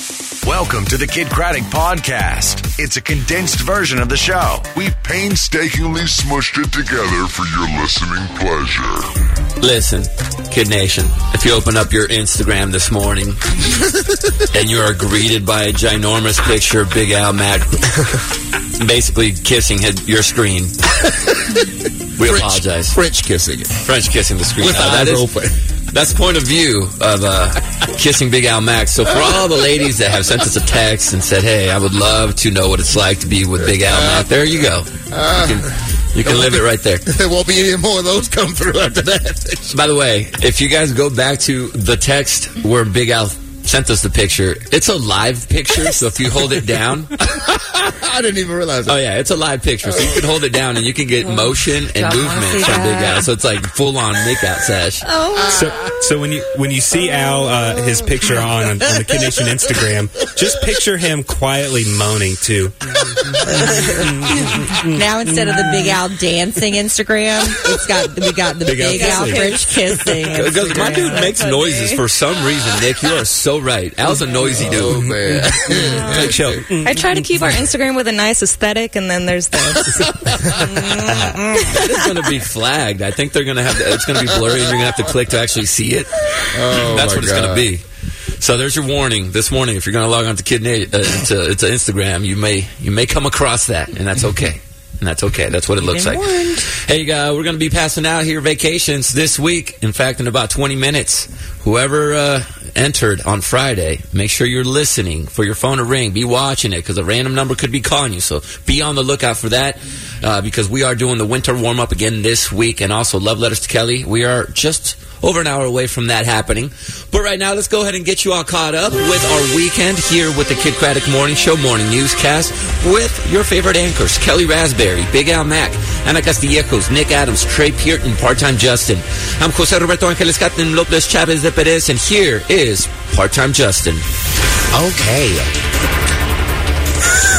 Welcome to the Kidd Kraddick Podcast. It's a condensed version of the show. We painstakingly smushed it together for your listening pleasure. Listen, Kidd Nation, if you open up your Instagram this morning and you are greeted by a ginormous picture of Big Al Mack basically kissing his, your screen, we French, apologize. French kissing it. French kissing the screen. With Uh, that eyes open. That's point of view of uh, kissing Big Al Max. So for all the ladies that have sent us a text and said, "Hey, I would love to know what it's like to be with Big Al Max," there you go. You can, you can live it right there. There won't be any more of those come through after that. By the way, if you guys go back to the text where Big Al sent us the picture, it's a live picture. So if you hold it down, I didn't even realize it. oh yeah, it's a live picture. So you can hold it down and you can get motion and Don't movement from Big. Al. So it's like full on makeout sesh. Oh. So, so when you when you see Al uh, his picture on on the Kidd Nation Instagram, just picture him quietly moaning too. Now instead of the Big Al dancing Instagram, it's got we got the Big Big, Al Al kissing. French kissing. Because my dude makes noises for some reason. Nick, you are so right. Al's a noisy Oh, dude. man. Like, show. I try to keep our Instagram with a nice aesthetic, and then there's this. It's going to be flagged. I think they're going to have. To, it's going to be blurry, and you're going to have to click to actually see it. Oh, That's my what it's going to be. So there's your warning this morning. If you're going to log on to Kid Na- uh, to, to Instagram, you may you may come across that, and that's okay. And that's okay. That's what it looks like. Hey, uh, we're going to be passing out here vacations this week. In fact, in about 20 minutes. Whoever uh, entered on Friday, make sure you're listening for your phone to ring. Be watching it because a random number could be calling you. So be on the lookout for that uh, because we are doing the winter warm up again this week. And also, Love Letters to Kelly. We are just over an hour away from that happening. But right now, let's go ahead and get you all caught up with our weekend here with the Kidd Kraddick Morning Show morning newscast with your favorite anchors Kelly Raspberry, Big Al Mack, Ana Castillejos, Nick Adams, Trey Pearton, Part Time Justin. I'm Jose Roberto Angeles Catin Lopez Chavez de Perez, and here is Part Time Justin. Okay.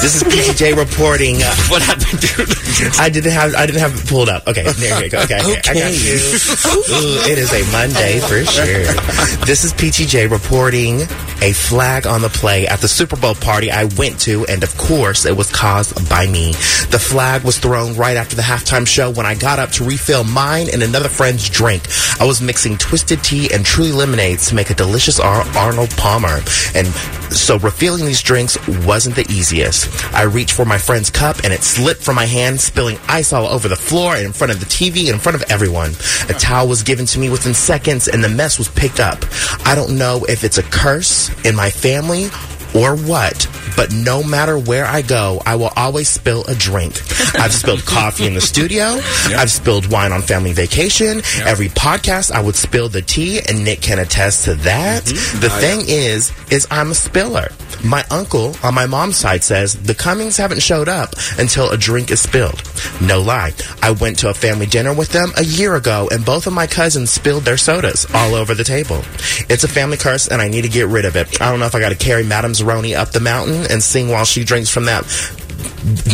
This is PJ reporting. Uh, What happened, dude? I didn't have I didn't have it pulled up. Okay, there you go. Okay, okay. I got you. Ooh, it is a Monday for sure. This is PTJ reporting a flag on the play at the Super Bowl party I went to, and of course, it was caused by me. The flag was thrown right after the halftime show when I got up to refill mine and another friend's drink. I was mixing twisted tea and truly lemonades to make a delicious Ar- Arnold Palmer, and so refilling these drinks wasn't the easiest. I reached for my friend's cup and it slipped from my hand, spilling ice all over the floor and in front of the TV and in front of everyone. A towel was given to me within seconds and the mess was picked up. I don't know if it's a curse in my family or what, but no matter where I go, I will always spill a drink. I've spilled coffee in the studio. I've spilled wine on family vacation. Every podcast, I would spill the tea, and Nick can attest to that. Mm-hmm. The oh, thing is, is I'm a spiller. My uncle on my mom's side says the Cummings haven't showed up until a drink is spilled. No lie. I went to a family dinner with them a year ago, and both of my cousins spilled their sodas all over the table. It's a family curse, and I need to get rid of it. I don't know if I got to carry Madame Zeroni up the mountain and sing while she drinks from that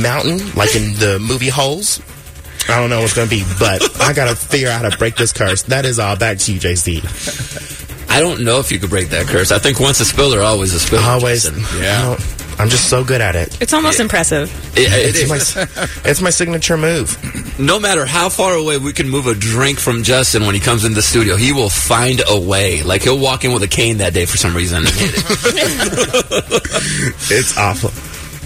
mountain, like in the movie Holes. I don't know what's going to be, but I got to figure out how to break this curse. That is all. Back to you, JC. I don't know if you could break that curse. I think once a spiller, always a spiller. Always. Jason. Yeah. I'm just so good at it. It's almost impressive. It, it It's is. my, it's my signature move. no matter how far away we can move a drink from Justin when he comes in the studio, he will find a way. Like he'll walk in with a cane that day for some reason it. It's awful.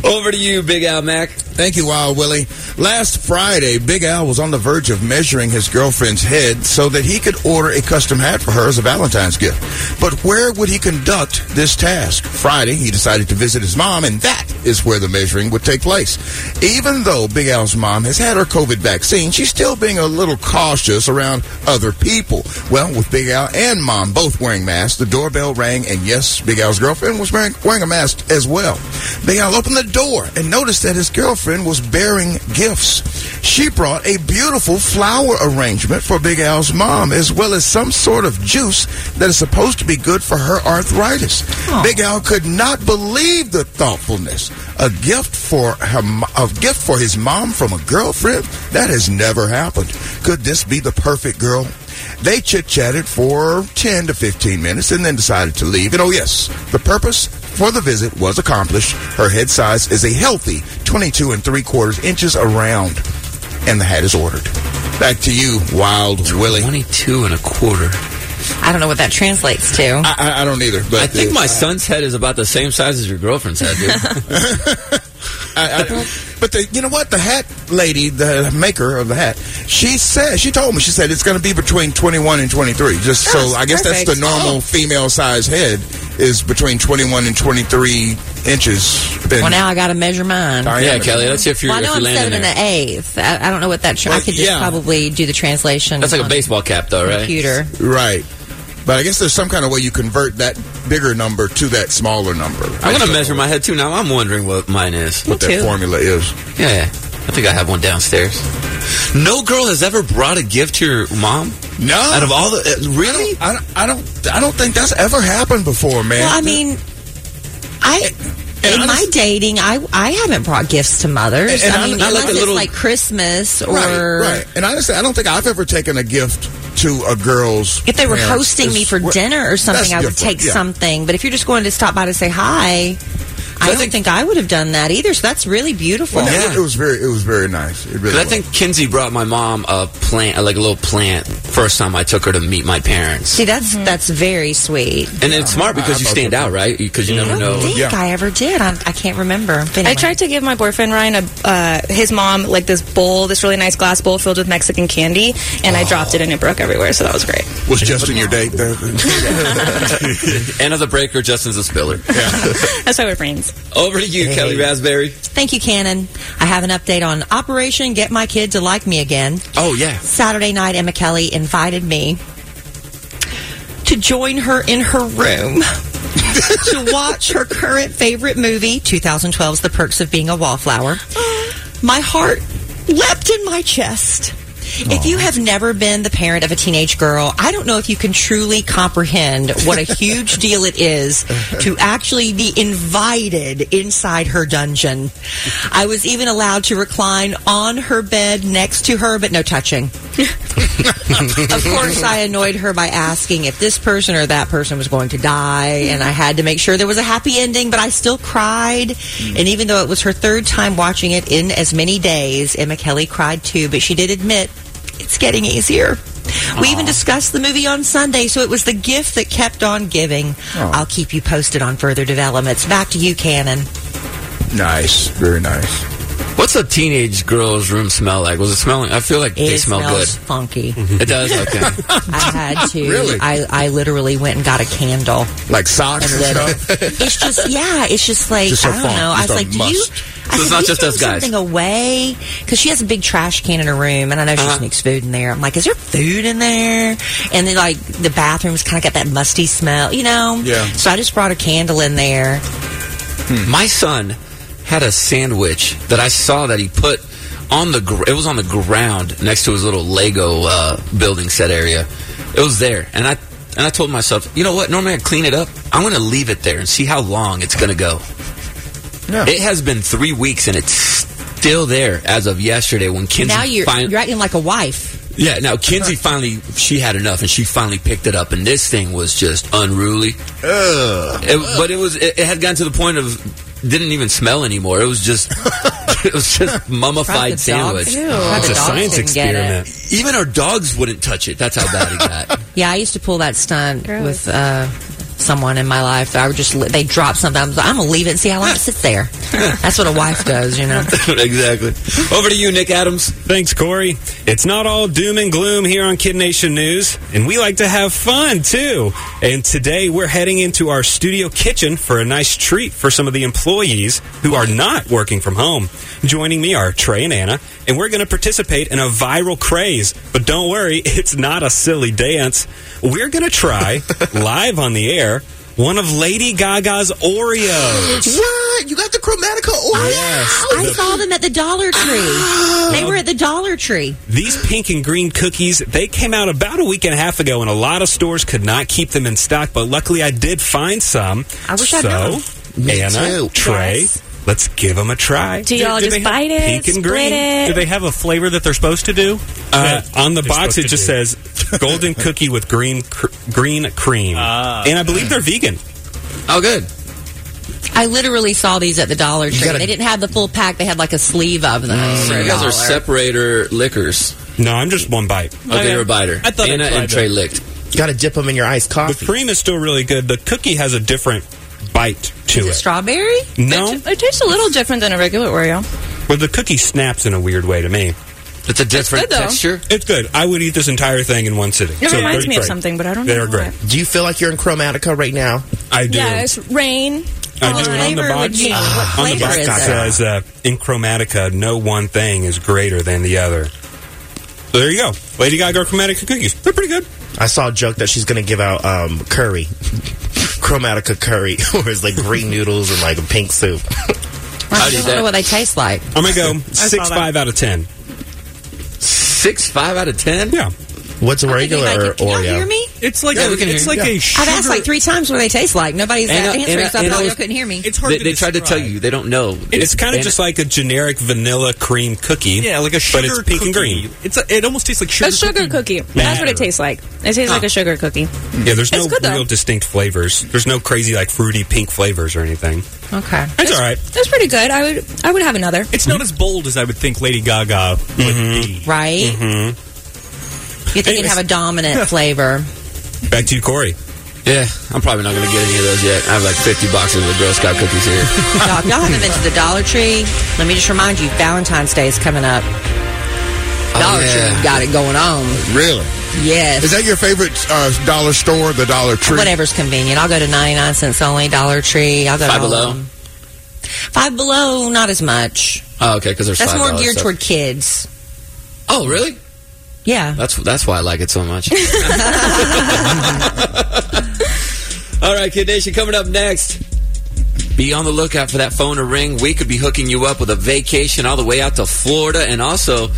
Over to you, Big Al Mack. Thank you, Wild Willie. Last Friday, Big Al was on the verge of measuring his girlfriend's head so that he could order a custom hat for her as a Valentine's gift. But where would he conduct this task? Friday, he decided to visit his mom, and that is where the measuring would take place. Even though Big Al's mom has had her COVID vaccine, she's still being a little cautious around other people. Well, with Big Al and mom both wearing masks, the doorbell rang, and yes, Big Al's girlfriend was wearing, wearing a mask as well. Big Al opened the door and noticed that his girlfriend was bearing gifts. She brought a beautiful flower arrangement for Big Al's mom, as well as some sort of juice that is supposed to be good for her arthritis. Oh. Big Al could not believe the thoughtfulness. A gift for her, a gift for his mom from a girlfriend that has never happened. Could this be the perfect girl? They chit chatted for 10 to 15 minutes and then decided to leave. And oh, yes, the purpose for the visit was accomplished. Her head size is a healthy 22 and three quarters inches around, and the hat is ordered. Back to you, Wild Willie. 22 and a quarter. I don't know what that translates to. I, I, I don't either, but I think uh, my son's head is about the same size as your girlfriend's head, dude. I, I, but the, you know what? The hat lady, the maker of the hat, she said, she told me, she said it's going to be between 21 and 23. Just so, I guess that's the perfect. normal oh. female size head is between 21 and 23 inches. in well, now I got to measure mine. Well, yeah, diameter. Kelly, let's see if you're, I know if I'm you're landing seven and an eighth. I, I don't know what that. Tra- I could just yeah. probably do the translation. That's like a baseball cap, though, right? computer. Right. But I guess there's some kind of way you convert that bigger number to that smaller number. I'm going to measure my head, too. Now I'm wondering what mine is. what that too. formula is. Yeah, I think I have one downstairs. No girl has ever brought a gift to your mom? No. Out of all the... Uh, really? I, don't- I don't. I don't think that's ever happened before, man. Well, I mean, I. And in my dating, I I haven't brought gifts to mothers. And- and I mean, not unless like a it's little- like Christmas or right, right. And honestly, I don't think I've ever taken a gift to a girl's. if they were parents. hosting me for dinner or something, I would take yeah. something. But if you're just going to stop by to say hi, I, I don't think- think, I would have done that either. So that's really beautiful. Well, Yeah. it was very, it was very nice. It really Because I think Kinsey brought my mom a plant, like a little plant, first time I took her to meet my parents. See, that's that's very sweet. And it's smart because I- you stand out, right? Because you never know. I don't think Yeah. I ever did. I, I can't remember. But I tried to give my boyfriend Ryan a uh, his mom like this bowl, this really nice glass bowl filled with Mexican candy, and I dropped it and it broke everywhere. So that was great. was Justin your date there? Anna the breaker, Justin's a spiller. That's why we're Over to you, Kelly Raspberry. Thank you, Cannon. I have an update on Operation Get My Kid to Like Me Again. Oh, yeah. Saturday night, Emma Kelly invited me to join her in her room to watch her current favorite movie, 2012's The Perks of Being a Wallflower. My heart leapt in my chest. If you have never been the parent of a teenage girl, I don't know if you can truly comprehend what a huge deal it is to actually be invited inside her dungeon. I was even allowed to recline on her bed next to her, but no touching. of course, I annoyed her by asking if this person or that person was going to die, and I had to make sure there was a happy ending, but I still cried. Mm. And even though it was her third time watching it in as many days, Emma Kelly cried too, but she did admit it's getting easier. We even discussed the movie on Sunday, so it was the gift that kept on giving. I'll keep you posted on further developments. Back to you, Cannon. nice, very nice. What's a teenage girl's room smell like? Was it smelling? I feel like they It smell smells good. funky. It does? Okay. I had to. Really? I, I literally went and got a candle. Like socks and stuff. it. It's just, yeah, it's just like, Just I don't know. I was like, do you. must. I So said, it's not just us guys." something away because she has a big trash can in her room, and I know she Uh-huh. sneaks food in there. I'm like, is there food in there? And then like the bathroom's kind of got that musty smell, you know. Yeah. So I just brought a candle in there. My son had a sandwich that I saw that he put on the. Gr- it was on the ground next to his little Lego uh, building set area. It was there, and I and I told myself, you know what? Normally I clean it up. I'm going to leave it there and see how long it's going to go. Yeah. It has been three weeks and it's still there as of yesterday when Kinsey now you're fin- you're acting like a wife. Yeah, now Kinsey finally she had enough and she finally picked it up and this thing was just unruly. It- but it was it, it had gotten to the point of didn't even smell anymore. It was just it was just mummified sandwich. Ew. Glad It's a science didn't get it. experiment. Even our dogs wouldn't touch it. That's how bad it got. Yeah, I used to pull that stunt Gross. with uh, someone in my life. I would just they drop something. I'm, like, I'm gonna leave it and see how long it sits there. That's what a wife does, you know. exactly. Over to you, Nick Adams. Thanks, Corey. It's not all doom and gloom here on Kidd Nation News, and we like to have fun too. And today we're heading into our studio kitchen for a nice treat for some of the employees who are not working from home. Joining me are Trey and Anna, and we're going to participate in a viral craze. But don't worry, it's not a silly dance. We're going to try live on the air one of Lady Gaga's Oreos. What? You got the Chromatica Oreos? Yes. I saw them at the Dollar Tree. Oh. They were at the Dollar Tree. These pink and green cookies, they came out about a week and a half ago, and a lot of stores could not keep them in stock, but luckily I did find some. I wish I'd so, known. Me Anna, too. Trey, Yes. Let's give them a try. Do y'all do just bite it, pink and split green? it? Do they have a flavor that they're supposed to do? Uh, That on the box, it just do? says golden cookie with green cr- green cream. Ah. and I believe they're vegan. Oh, good. I literally saw these at the Dollar Tree. gotta- they didn't have the full pack. They had like a sleeve of them. for a You guys are separator lickers. No, I'm just one bite. Okay, you're a biter. I thought Anna tried and Trey that. licked. Got to dip them in your iced coffee. The cream is still really good. The cookie has a different bite to Is it it. strawberry? No, It, it tastes a little different than a regular Oreo. but the cookie snaps in a weird way to me. It's a different good, texture. It's good. I would eat this entire thing in one sitting. It So reminds they're me of great. something, but I don't know. They're great. Do you feel like you're in Chromatica right now? I do. Yes, rain. I do. And on the flavor box, you- what on the box is it it? says, uh, in Chromatica, no one thing is greater than the other. So there you go. Lady Gaga Chromatica cookies. They're pretty good. I saw a joke that she's going to give out um, curry. Chromatica curry, where it's like green noodles and like a pink soup. I do don't know what they taste like. I'm going to go 6 5 out of 10. Six, five out of ten. Yeah. What's a regular anybody can, can y'all hear me? It's like Yeah, a, can it's hear like you. a sugar. I've asked like three times what they taste like. Nobody's Anna- uh, answering, Anna- uh, so I thought y'all couldn't hear me. It's hard They, to they tried to tell you. They don't know. It's, kind of just like a generic vanilla cream cookie. Yeah, like a sugar But it's pink and cookie. green. It's a, it almost tastes like sugar. A sugar cookie. That's what it tastes like. It tastes like a sugar cookie. Yeah, there's no It's good, though. real distinct flavors. There's no crazy like fruity pink flavors or anything. Okay. It's all right. It's pretty good. I would I would have another. It's not mm-hmm. as bold as I would think Lady Gaga would mm-hmm. be. Right? Mm-hmm. You think it'd have a dominant flavor. Back to you, Corey. Yeah, I'm probably not going to get any of those yet. I have like 50 boxes of Girl Scout cookies here. y'all, if y'all haven't been to the Dollar Tree, let me just remind you, Valentine's Day is coming up. Dollar yeah. Tree got it going on. Really? Yes. Is that your favorite uh, dollar store, the Dollar Tree? Whatever's convenient. I'll go to 99 cents only, Dollar Tree. I'll go Five to Below? them. Five Below, not as much. Oh, okay, because there's That's five more geared so- toward kids. Oh, really? Yeah. That's that's why I like it so much. All right, Kidd Nation, coming up next. Be on the lookout for that phone to ring. We could be hooking you up with a vacation all the way out to Florida, and also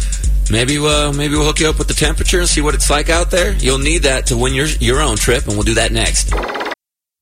maybe uh, maybe we'll hook you up with the temperature and see what it's like out there. You'll need that to win your your own trip, and we'll do that next.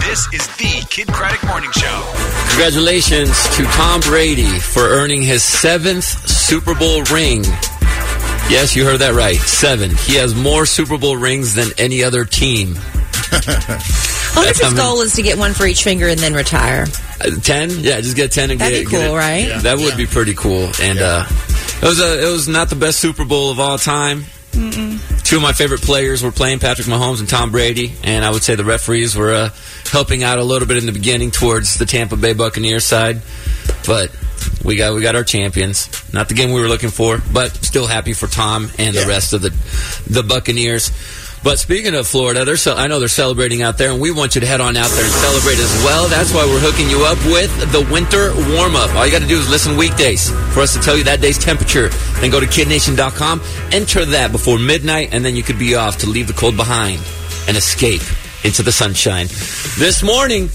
This is the Kidd Kraddick Morning Show. Congratulations to Tom Brady for earning his seventh Super Bowl ring. Yes, you heard that right. Seven. He has more Super Bowl rings than any other team. I wonder if his goal is to get one for each finger and then retire. Uh, ten? Yeah, just get ten and That'd get, be get cool, it. right? That would be pretty cool. And uh, it was a it was not the best Super Bowl of all time. Two of my favorite players were playing, Patrick Mahomes and Tom Brady, and I would say the referees were uh, helping out a little bit in the beginning towards the Tampa Bay Buccaneers side, but we got we got our champions. Not the game we were looking for, but still happy for Tom and the rest of the the Buccaneers. But speaking of Florida, they're ce- I know they're celebrating out there, and we want you to head on out there and celebrate as well. That's why we're hooking you up with the winter warm up. All you got to do is listen weekdays for us to tell you that day's temperature. Then go to kidnation.com, enter that before midnight, and then you could be off to leave the cold behind and escape into the sunshine. This morning,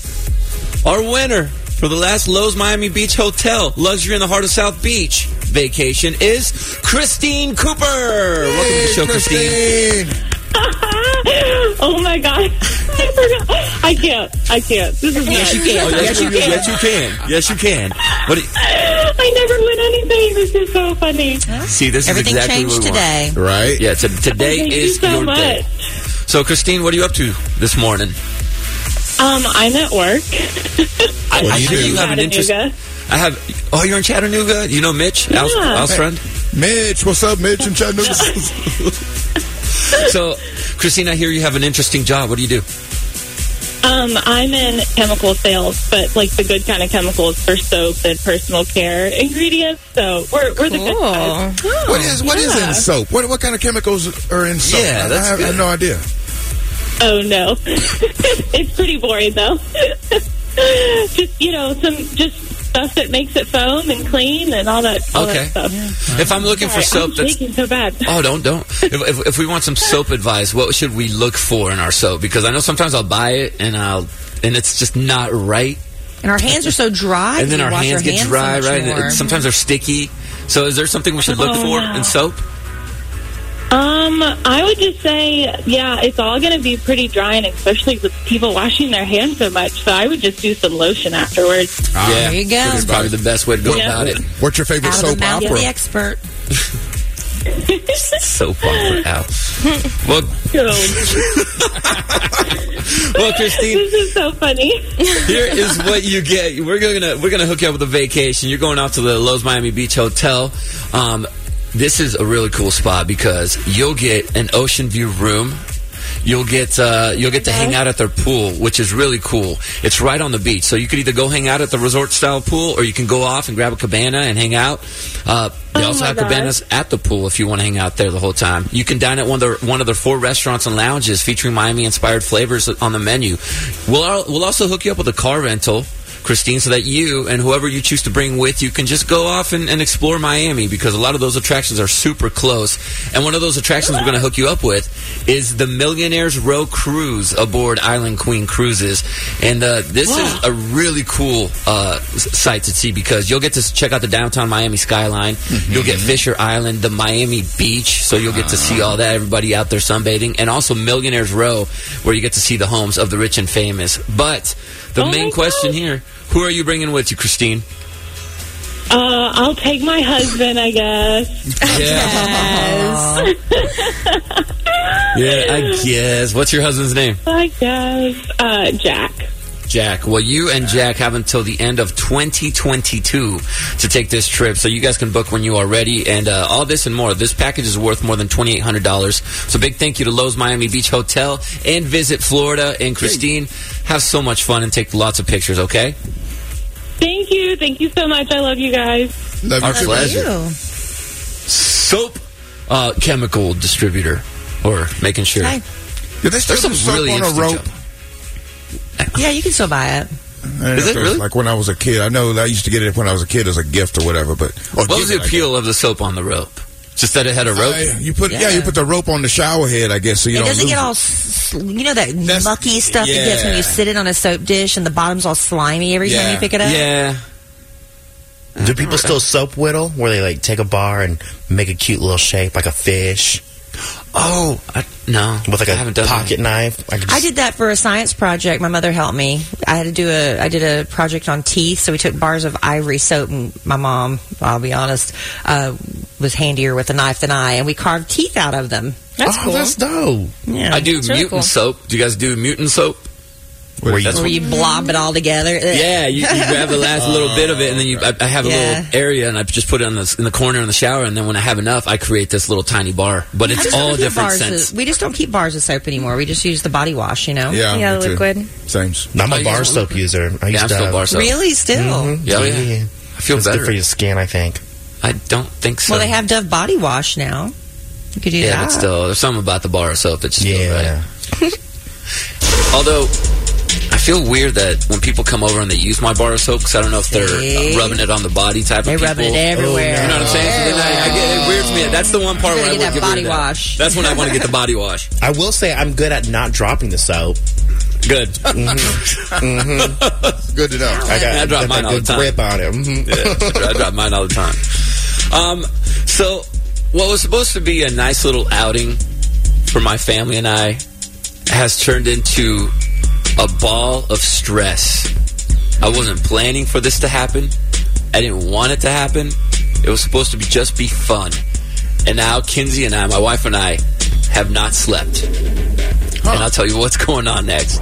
our winner for the last Loews Miami Beach Hotel luxury in the heart of South Beach vacation is Christine Cooper. Welcome to the show, Christine. oh my god! I forgot. I can't. I can't. This is Yes, you can. Oh, yes, you, can. yes, you can. Yes, you can. But Do you, I never win anything. This is so funny. see, this Everything is exactly changed what we today. want. Right? Yeah. So today Thank you is so your much. day. So, Christine, what are you up to this morning? Um, I'm at work. I, I you hear do? you have an interest. Chattanooga. I have. Oh, you're in Chattanooga. You know Mitch, Al's, Yeah. Al's friend. Mitch, what's up, Mitch and Chattanooga? So, Christine, I hear you have an interesting job. What do you do? Um, I'm in chemical sales, but like the good kind of chemicals for soap and personal care ingredients. So we're we're the good guys. what is what is Yeah. in soap? What what kind of chemicals are in soap? Yeah, I- that's I, have, I have no idea. Oh no, it's pretty boring though. just you know, some just stuff that makes it foam and clean and all that. All Okay. That stuff. If I'm looking for soap I'm that's so bad. Oh, don't don't. If, if, if we want some soap advice, what should we look for in our soap? Because I know sometimes I'll buy it and I'll and it's just not right, And our hands are so dry. and then you our wash hands get hands dry, so right? And more. it, sometimes they're sticky. So, is there something we should look Oh, for wow. in soap? Um, I would just say, yeah, it's all going to be pretty dry, and especially with people washing their hands so much. So I would just do some lotion afterwards. Ah, yeah, there you go. That's probably the best way to go Yeah. about it. What's your favorite Out of the soap mouth opera? the expert. Soap opera out. Well, well, Christine, this is so funny. here is what you get. We're gonna we're gonna hook you up with a vacation. You're going out to the Loews Miami Beach Hotel. Um, this is a really cool spot because you'll get an ocean view room. You'll get uh, you'll get to hang out at their pool, which is really cool. It's right on the beach, so you could either go hang out at the resort style pool, or you can go off and grab a cabana and hang out. Uh, they Oh also have gosh. cabanas at the pool if you want to hang out there the whole time. You can dine at one of their one of their four restaurants and lounges featuring Miami inspired flavors on the menu. We'll we'll also hook you up with a car rental. Christine, so that you and whoever you choose to bring with you can just go off and, and explore Miami because a lot of those attractions are super close. And one of those attractions we're going to hook you up with is the Millionaires Row Cruise aboard Island Queen Cruises. And uh, this is a really cool uh, sight to see because you'll get to check out the downtown Miami skyline. You'll get Fisher Island, the Miami Beach, so you'll get to see all that, everybody out there sunbathing, and also Millionaires Row, where you get to see the homes of the rich and famous. But the Oh main question gosh. here who are you bringing with you, Christine? Uh, I'll take my husband, I guess. Yes. Yeah, I guess. What's your husband's name? I guess. Uh, Jack. Jack. Well, you and Jack have until the end of 2022 to take this trip, so you guys can book when you are ready. And uh, all this and more. This package is worth more than $2,800. So big thank you to Loews Miami Beach Hotel and Visit Florida. And Christine, have so much fun and take lots of pictures, okay? Thank you. Thank you so much. I love you guys. Love you Our too. pleasure. Ew. Soap uh, chemical distributor. Or making sure. Hey. Do they still There's some do soap really on a rope? job. Yeah, you can still buy it. I Is it really? Like when I was a kid. I know I used to get it when I was a kid as a gift or whatever. But or What was the appeal of the soap on the rope? Just that it had a rope? Uh, you put yeah. Yeah. you put the rope on the shower head, I guess, so you it don't doesn't lose get all, s- you know, that That's- mucky stuff it gets when you sit it on a soap dish and the bottom's all slimy every time you pick it up. yeah. Do people still soap whittle where they like take a bar and make a cute little shape like a fish Oh, I, no. with like I a haven't done pocket knife? I, could I did that for a science project. My mother helped me. I had to do a. I did a project on teeth, so we took bars of ivory soap, and my mom, I'll be honest, uh, was handier with a knife than I, and we carved teeth out of them. That's oh, cool. that's dope. Yeah, I do It's really mutant cool. soap. Do you guys do mutant soap? Where you- That's Where you blob it all together. Yeah, you, you grab the last little bit of it, and then you. I, I have a Yeah. little area, and I just put it on the in the corner in the shower, and then when I have enough, I create this little tiny bar. But it's all different bars scents. Of, we just don't keep bars of soap anymore. We just use the body wash, you know? Yeah, Yeah, me liquid. Same. I'm Oh, a bar soap user. I Yeah, used I'm to still bar soap. Really? Still? Mhm. Yeah, oh, yeah. I feel it's better. good for your skin, I think. I don't think so. Well, they have Dove body wash now. You could do yeah, that. but still, there's something about the bar of soap that's still Yeah. right. Although. I feel weird that when people come over and they use my bar of soap, because I don't know if they're See? uh, rubbing it on the body type They're of people. rubbing it everywhere. You know what I'm saying? So then I, I get, it weirds me. That's the one part You where I gotta get that body rid that. wash. That's when I want to get the body wash. I will say I'm good at not dropping the soap. Good. Good to know. I got, I drop got mine all the good time. grip on it. Mhm. Yeah, I drop mine all the time. Um, so what was supposed to be a nice little outing for my family and I has turned into a ball of stress. I wasn't planning for this to happen. I didn't want it to happen. It was supposed to be just be fun. And now Kinsey and I, my wife and I, have not slept. And I'll tell you what's going on next.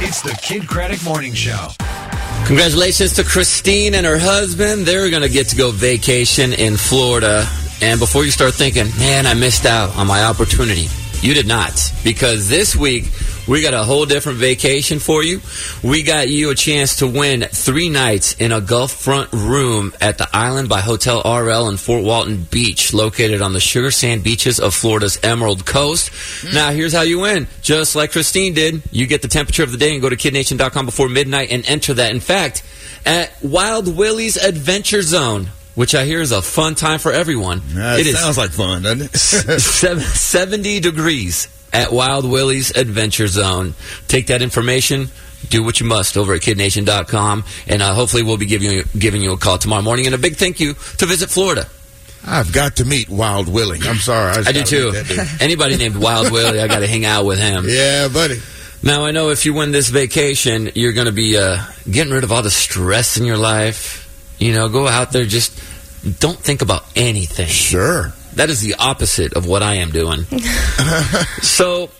It's the Kidd Kraddick Morning Show. Congratulations to Christine and her husband. They're going to get to go vacation in Florida. And before you start thinking, man, I missed out on my opportunity, you did not. Because this week, we got a whole different vacation for you. We got you a chance to win three nights in a Gulf front room at the Island by Hotel RL in Fort Walton Beach, located on the sugar sand beaches of Florida's Emerald Coast. Mm. Now, here's how you win. Just like Christine did, you get the temperature of the day and go to kidnation.com before midnight and enter that. In fact, at Wild Willie's Adventure Zone, which I hear is a fun time for everyone. That it is sounds like fun, doesn't it? 70 degrees at Wild Willie's Adventure Zone. Take that information. Do what you must over at kidnation.com, and uh, hopefully we'll be giving you, giving you a call tomorrow morning. And a big thank you to Visit Florida. I've got to meet Wild Willie. I'm sorry. just I do too. meet that dude. Anybody named Wild Willie, I got to hang out with him. Yeah, buddy. Now I know if you win this vacation, you're going to be uh, getting rid of all the stress in your life. You know, go out there, just don't think about anything. Sure. That is the opposite of what I am doing. so,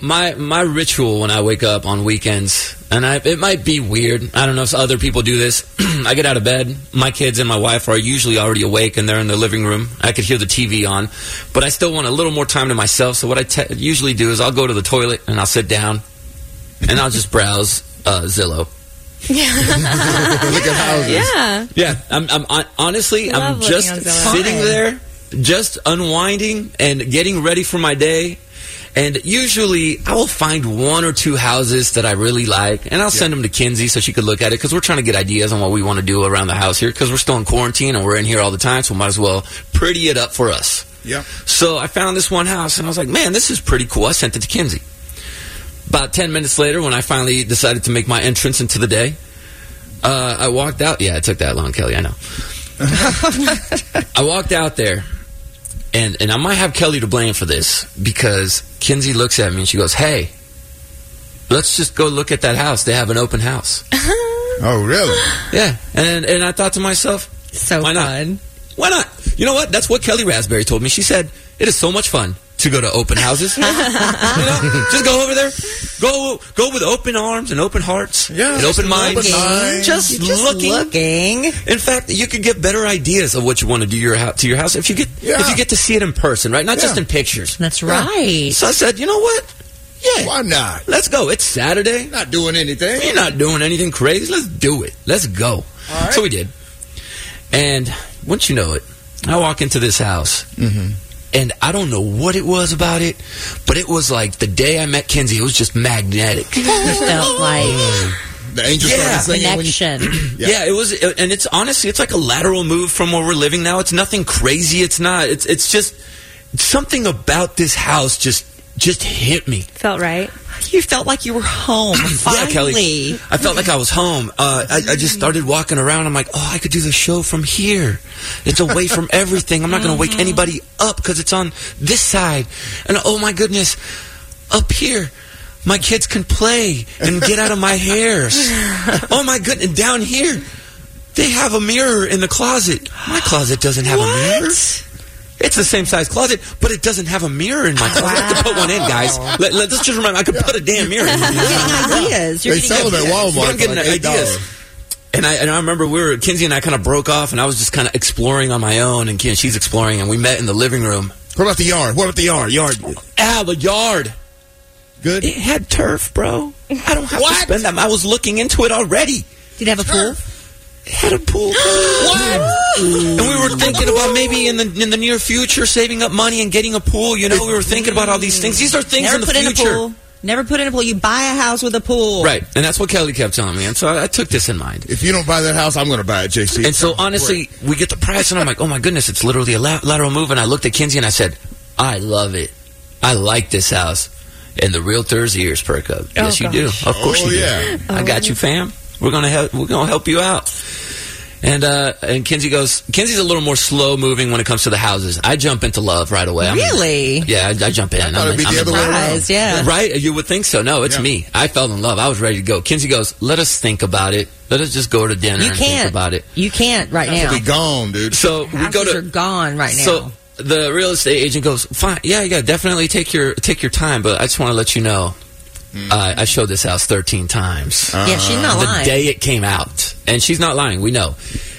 my my ritual when I wake up on weekends, and I, it might be weird. I don't know if other people do this. I get out of bed. My kids and my wife are usually already awake, and they're in the living room. I could hear the TV on, but I still want a little more time to myself. So what I te- usually do is I'll go to the toilet and I'll sit down, and I'll just browse uh, Zillow. Yeah. Look at houses. Yeah. Yeah, I'm, I'm hon- honestly, I'm just sitting there, just unwinding and getting ready for my day. And usually, I will find one or two houses that I really like, and I'll send them to Kinsey so she could look at it because we're trying to get ideas on what we want to do around the house here because we're still in quarantine and we're in here all the time, so we might as well pretty it up for us. Yeah. So I found this one house, and I was like, man, this is pretty cool. I sent it to Kinsey. About 10 minutes later, when I finally decided to make my entrance into the day, uh, I walked out. Yeah, it took that long, Kelly, I know. I walked out there, and, and I might have Kelly to blame for this because Kinsey looks at me and she goes, hey, let's just go look at that house. They have an open house. Oh, really? Yeah. And, and I thought to myself, So Why not? fun. why not? You know what? That's what Kelly Raspberry told me. She said, it is so much fun to go to open houses. you know, just go over there, go go with open arms and open hearts Yeah, and open minds. open mind. Just, Just looking. looking. In fact, you could get better ideas of what you want to do your to your house if you get Yeah. if you get to see it in person, right? Not just in pictures. That's right. So I said, you know what? Yeah. Why not? Let's go. It's Saturday. Not doing anything. You're not doing anything crazy. Let's do it. Let's go. right. So we did. And once you know it, I walk into this house. Mm-hmm. And I don't know what it was about it, but it was like the day I met Kenzie, it was just magnetic. You felt like The angels Yeah. started singing when you- connection. Yeah. it was, and it's honestly, it's like a lateral move from where we're living now. It's nothing crazy. It's not. It's it's just something about this house just just hit me. Felt right. You felt like you were home. Finally. Yeah, Kelly. I felt like I was home. Uh, I, I just started walking around. I'm like, oh, I could do the show from here. It's away from everything. I'm not going to wake anybody up because it's on this side. And oh my goodness, up here. My kids can play and get out of my hairs. Oh my goodness! Down here, they have a mirror in the closet. My closet doesn't have a mirror. It's the same size closet, but it doesn't have a mirror in my closet. I could put one in, guys. Let, let, us just remember, I could put a damn mirror in. You're getting ideas. You're They getting sell them at Walmart. Yeah, I'm getting like ideas. $8. And I and I remember we were Kinsey and I kind of broke off, and I was just kind of exploring on my own, and Ken- she's exploring, and we met in the living room. What about the yard? What about the yard? Yard. Ah, the yard. Good. It had turf, bro. I don't have to spend that. I was looking into it already. Did it have a pool? It had a pool. what? And we were thinking about maybe in the in the near future saving up money and getting a pool. You know, we were thinking about all these things. These are things Never in the put future. in a pool. Never put in a pool. You buy a house with a pool. Right, and that's what Kelly kept telling me, and so I, I took this in mind. If you don't buy that house, I'm going to buy it, JC. And so honestly, we get the price, and I'm like, oh my goodness, it's literally a la- lateral move. And I looked at Kinsey and I said, I love it. I like this house. And the realtor's ears perk up. Oh, yes, you do. Of course Oh, you do. yeah. I got you, fam. We're gonna help. We're gonna help you out. And uh, and Kinsey goes. Kinsey's a little more slow moving when it comes to the houses. I jump into love right away. I'm- Really? yeah, I, I jump in. thought it'd be I'm the other way around. Surprised, yeah. Right? You would think so. No, it's Yeah. me. I fell in love. I was ready to go. Kinsey goes, let us think about it. Let us just go to dinner You and think can't. about it. You can't right I'll now. be gone, dude. So we Houses go to are gone right now. So the real estate agent goes, fine, yeah, yeah, definitely take your take your time, but I just want to let you know, uh, I showed this house 13 times. yeah, she's not lying. the day it came out, and she's not lying. We know.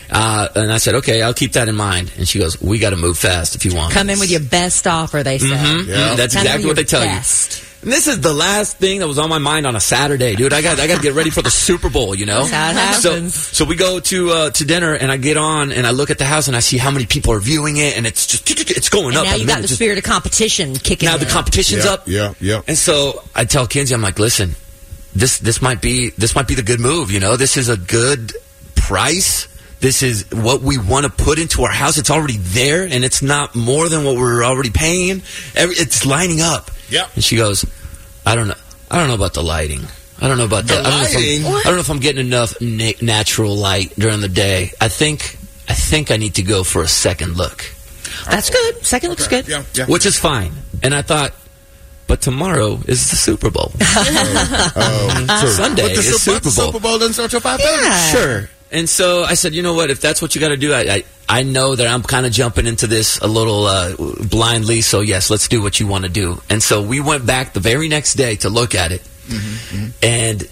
Uh, and I said, okay, I'll keep that in mind. And she goes, we got to move fast if you want. Come in with your best offer, they say. Mhm. Yeah. That's Come exactly what they your tell best. you. And this is the last thing that was on my mind on a Saturday, dude. I got I got to get ready for the Super Bowl, you know. That's So, so we go to uh, to dinner, and I get on, and I look at the house, and I see how many people are viewing it, and it's just it's going And up. now you the got the Just- spirit of competition kicking now in. the competition's Yeah, up. yeah, yeah. And so I tell Kinsey, I'm like, listen, this this might be this might be the good move. You know, this is a good price. This is what we want to put into our house. It's already there, and it's not more than what we're already paying. Every, it's lining up. Yeah. And she goes, I don't know. I don't know about the lighting. I don't know about the, The I don't know if lighting? I'm, I don't know if I'm getting enough na- natural light during the day. I think I think I need to go for a second look That's good. Second looks good. Yeah, yeah. which is fine. And I thought, but tomorrow is the Super Bowl. Oh, oh, true. Sunday But the is Super, Super Bowl. Super Bowl doesn't start till 5.30. Yeah. Sure. And so I said, you know what? If that's what you got to do, I, I I know that I'm kind of jumping into this a little uh, blindly. So yes, let's do what you want to do. And so we went back the very next day to look at it, and.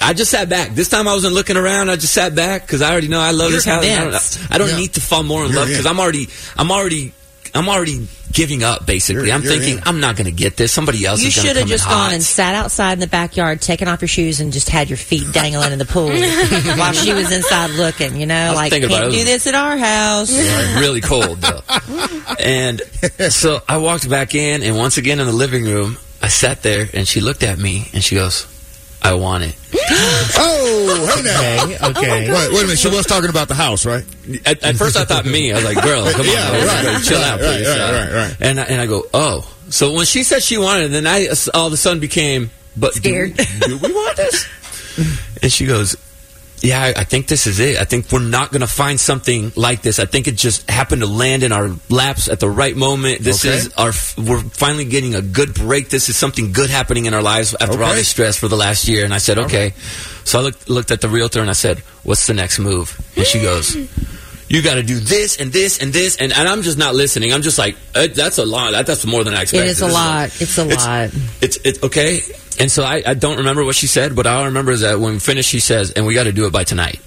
I just sat back. This time I wasn't looking around. I just sat back because I already know I love You're this house. I don't. I don't Yeah. need to fall more in You're love because. I'm already, I'm already, I'm already giving up. Basically, You're- I'm you're thinking in. I'm not going to get this. Somebody else You is going should have just gone hot. and sat outside in the backyard, taken off your shoes, and just had your feet dangling in the pool while she was inside looking. You know, like thinking can't it. do this at our house. really cold though. and so I walked back in, and once again in the living room, I sat there, and she looked at me, and she goes, "I want it." Oh, hey now. Okay, okay. Wait, wait a minute. She was talking about the house, right? At, at first, I thought me. I was like, "Girl, come on, Yeah, man. right, Like, chill right, out, right, please." right, right, right. And I, and I go, "Oh." So when she said she wanted, it, then I all of a sudden became, "But do- Scared. Do, we want this?" And she goes, "Yeah, I, think this is it. I think we're not going to find something like this. I think it just happened to land in our laps at the right moment. This Okay. is our we're finally getting a good break. This is something good happening in our lives after all Okay. this stress for the last year." And I said, "Okay." So I looked looked at the realtor and I said, "What's the next move?" And she goes. You got to do this and this and this, and, and I'm just not listening. I'm just like, uh, that's a lot. That, that's more than I expected. It is a This lot. It's a lot. it's it's okay. And so I, I don't remember what she said, but all I remember is that when we finished, she says, "And we got to do it by tonight."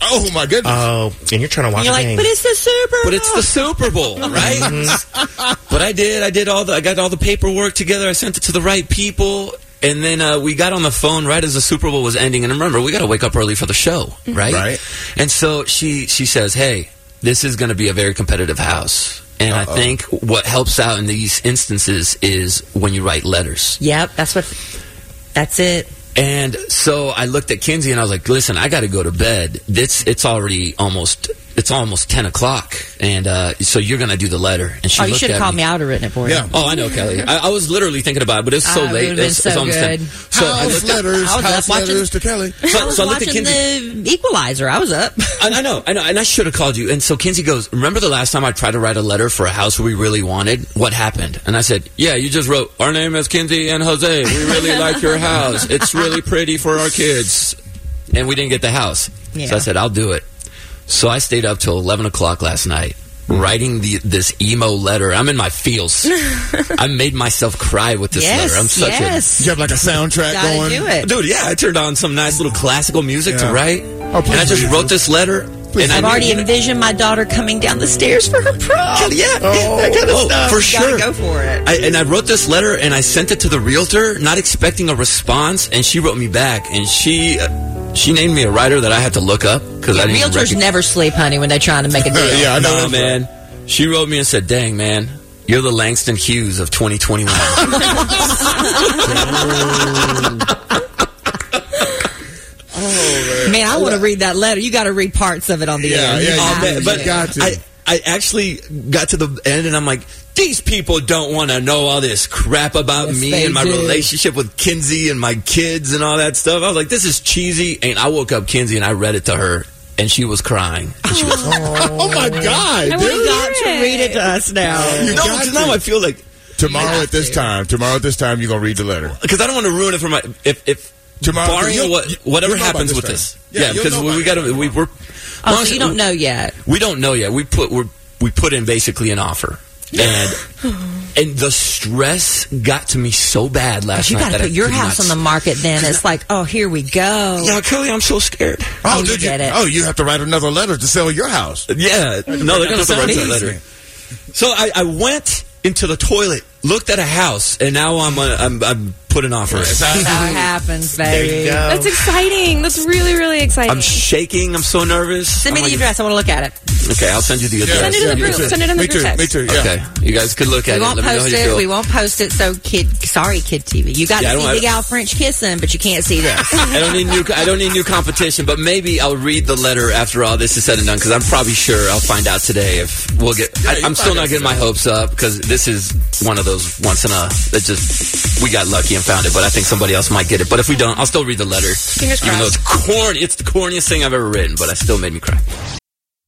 Oh my goodness! Oh, and you're trying to watch You're a like, game. but it's the Super But it's the Super Bowl, right? but I did. I did all the. I got all the paperwork together. I sent it to the right people, and then uh, we got on the phone right as the Super Bowl was ending. And remember, we got to wake up early for the show, right? Right. And so she she says, "Hey, this is going to be a very competitive house." And I think what helps out in these instances is when you write letters. Yep, that's what. That's it. And so I looked at Kinsey and I was like, "Listen, I got to go to bed. It's it's already almost it's almost ten o'clock, and uh, so you're going to do the letter." And she Oh, you looked should have at called me. me. I would have written it for you. Yeah. Oh, I know, Kelly. I, I was literally thinking about it, but it was so Ah, late. would've been It's, so it's almost good. 10. So I house looked at, letters, I house watching- letters to Kelly. so, I was so I looked at watching Kinsey. the Equalizer. I was up. I, I know, I know, and I should have called you. And so Kinsey goes, "Remember the last time I tried to write a letter for a house we really wanted? What happened?" And I said, "Yeah, you just wrote our name is Kinsey and Jose. We really like your house. It's really pretty for our kids." And we didn't get the house, Yeah. so I said, "I'll do it." So I stayed up till eleven o'clock last night. Writing the, this emo letter, I'm in my feels. I made myself cry with this yes, letter. I'm such yes. You have like a soundtrack Gotta going. do it. dude. Yeah, I turned on some nice little classical music to write, Oh, please and I just do. wrote this letter. and I I've knew- already envisioned my daughter coming down the stairs for her prom. Yeah, Oh. that kind of stuff. For sure. gotta go for it. I, and I wrote this letter and I sent it to the realtor, not expecting a response, and she wrote me back, and she uh, she named me a writer that I had to look up because I didn't. Realtors recognize- never sleep, honey, when they're trying to make a deal. yeah, I know. No, that's man. She wrote me and said, "Dang, man." You're the Langston Hughes of 2021. Man, I want to read that letter. You got to read parts of it on the Yeah, air. yeah, You you have but- got to. I, I actually got to the end and I'm like, these people don't want to know all this crap about Yes, me and my do. relationship with Kinsey and my kids and all that stuff. I was like, this is cheesy. And I woke up Kinsey and I read it to her and she was crying. And she was, oh, oh my God, I dude! wanna You got to read it to us now. You no, got because now. I feel like, Tomorrow at this time. Tomorrow at this time, you're gonna read the letter. because I don't want to ruin it for my, if, if, Tomorrow- barring you'll- what, you- whatever you'll happens about with this this. Yeah, Yeah, because know we, we got to, we, we're, Oh, so you don't know yet. We don't know yet. We put we're, we put in basically an offer, and and the stress got to me so bad last You night You got to put I your house not on the market then. It's like, oh, here we go. Yeah, Kelly, I'm so scared. Oh, you did you? get it. Oh, you have to write another letter to sell your house. Yeah, no, they're gonna have to write that letter. So I, I went into the toilet, looked at a house, and now I'm uh, I'm, I'm put an offer. in. That's how it happens, there baby. you go. That's exciting. That's really, really exciting. I'm shaking. I'm so nervous. Send me I'm the like- address. I want to look at it. Okay, I'll send you the address. Send it in the me group. too. Send it in the me group too. text. Me too. Yeah. Okay, you guys could look at We it. won't Let me know how post you it. We won't post it. So, kid, sorry, kid TV. You got Yeah, to see I Big don't- Al French kissing, but you can't see this. I don't need new. I don't need new competition, but maybe I'll read the letter after all this is said and done because I'm probably sure I'll find out today if we'll get. I, I'm still not getting my hopes up because this is one of those once in a that just we got lucky and found it, but I think somebody else might get it. But if we don't, I'll still read the letter. Fingers Even though it's corny, it's the corniest thing I've ever written, but I still made me cry.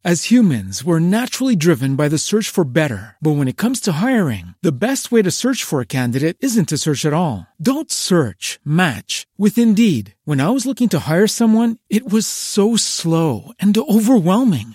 As humans, we're naturally driven by the search for better. But when it comes to hiring, the best way to search for a candidate isn't to search at all. Don't search, match with Indeed. When I was looking to hire someone, it was so slow and overwhelming.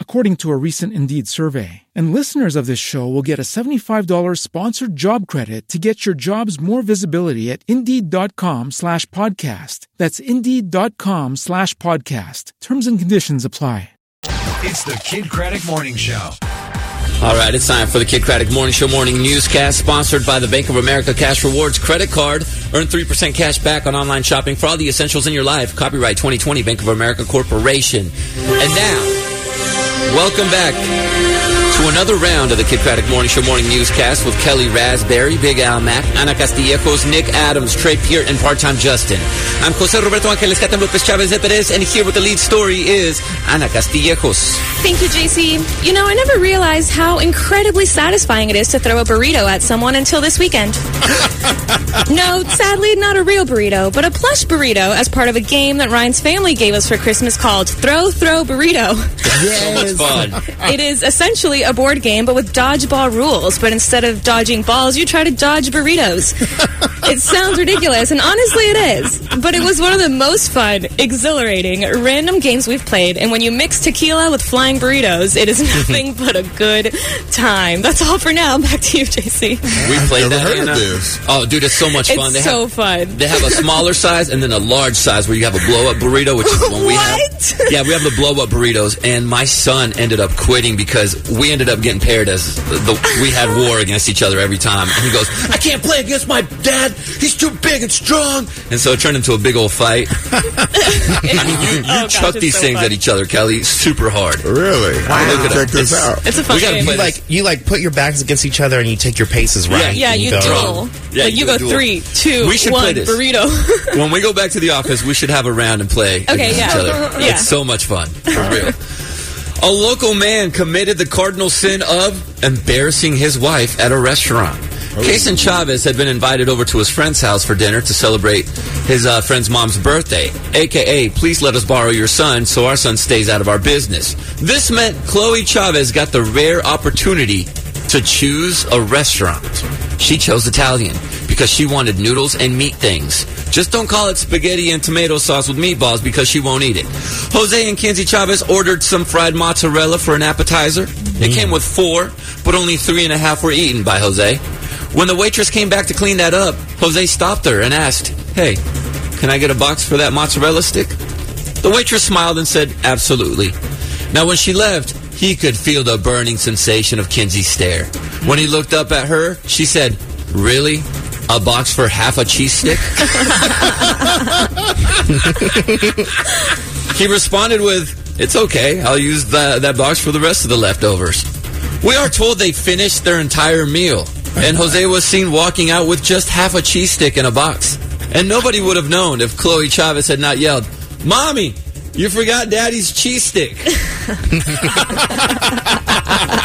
according to a recent Indeed survey. And listeners of this show will get a $75 sponsored job credit to get your jobs more visibility at Indeed.com slash podcast. That's Indeed.com slash podcast. Terms and conditions apply. It's the Kidd Kraddick Morning Show. All right, it's time for the Kidd Kraddick Morning Show morning newscast, sponsored by the Bank of America Cash Rewards credit card. Earn 3% cash back on online shopping for all the essentials in your life. Copyright 2020 Bank of America Corporation. And now, welcome back to another round of the Kidd Kraddick Morning Show morning newscast with Kellie Rasberry, Big Al Mack, Ana Castillejos, Nick Adams, Trey Peart, and part-time Justin. I'm Jose Roberto Angeles Catam Lopez Chavez de Perez, and here with the lead story is Ana Castillejos. Thank you, JC. You know, I never realized how incredibly satisfying it is to throw a burrito at someone until this weekend. no, sadly, not a real burrito, but a plush burrito as part of a game that Ryan's family gave us for Christmas called Throw Throw Burrito. So much fun. It is essentially a board game, but with dodgeball rules. But instead of dodging balls, you try to dodge burritos. it sounds ridiculous, and honestly, it is. But it was one of the most fun, exhilarating, random games we've played. And when you mix tequila with flying burritos, it is nothing but a good time. That's all for now. Back to you, JC. We played Never that. heard of this. Oh, dude, it's so much fun. It's so fun. They have a smaller size and then a large size where you have a blow up burrito, which is the one we have. What? Yeah, we have the blow up burritos, and my son ended up quitting because we ended up getting paired as the we had war against each other every time. And he goes, "I can't play against my dad. He's too big and strong." And so it turned into a big old fight. I mean, you, you Oh, chuck it's these so things fun. at each other, Kelly, super hard. Really? Look it Check up. this It's- out. It's a fun We gotta game. play You like you like put your backs against each other and you take your paces right. yeah, and you go, duel. Yeah, like you you go duel. three, two, We should one, play this. burrito. when we go back to the office, we should have a round and play Okay, against yeah. each other. Yeah. It's so much fun, for real. A local man committed the cardinal sin of embarrassing his wife at a restaurant. Kason Chavez had been invited over to his friend's house for dinner to celebrate his uh, friend's mom's birthday, aka, please let us borrow your son so our son stays out of our business. This meant Chloe Chavez got the rare opportunity to choose a restaurant. She chose Italian because she wanted noodles and meat things. Just don't call it spaghetti and tomato sauce with meatballs because she won't eat it. Jose and Kenzie Chavez ordered some fried mozzarella for an appetizer. It came with four, but only three and a half were eaten by Jose. When the waitress came back to clean that up, Jose stopped her and asked, Hey, can I get a box for that mozzarella stick? The waitress smiled and said, Absolutely. Now, when she left, he could feel the burning sensation of Kenzie's stare. When he looked up at her, she said, Really? A box for half a cheese stick? he responded with, It's okay. I'll use the, that box for the rest of the leftovers. We are told they finished their entire meal, and Jose was seen walking out with just half a cheese stick in a box. And nobody would have known if Chloe Chavez had not yelled, Mommy, you forgot Daddy's cheese stick.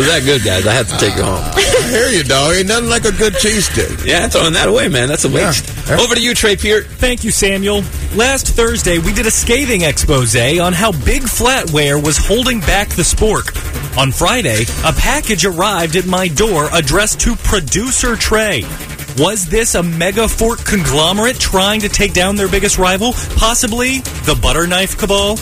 It was that good, guys. I had to take it home. I hear you, dog. Ain't nothing like a good cheese stick. Yeah, throwing that away, man. That's a waste. Over to you, Trey Peart. Thank you, Samuel. Last Thursday, we did a scathing expose on how Big Flatware was holding back the spork. On Friday, a package arrived at my door addressed to producer Trey. Was this a mega fork conglomerate trying to take down their biggest rival? Possibly the butter knife cabal?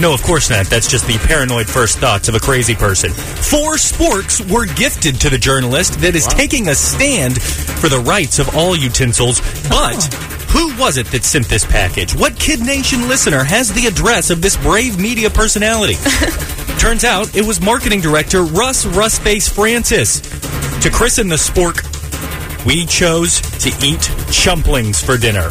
No, of course not. That's just the paranoid first thoughts of a crazy person. Four sporks were gifted to the journalist that is taking a stand for the rights of all utensils. But oh. who was it that sent this package? What Kidd Nation listener has the address of this brave media personality? Turns out it was marketing director Russ Russface Francis. To christen the spork, we chose to eat chumplings for dinner.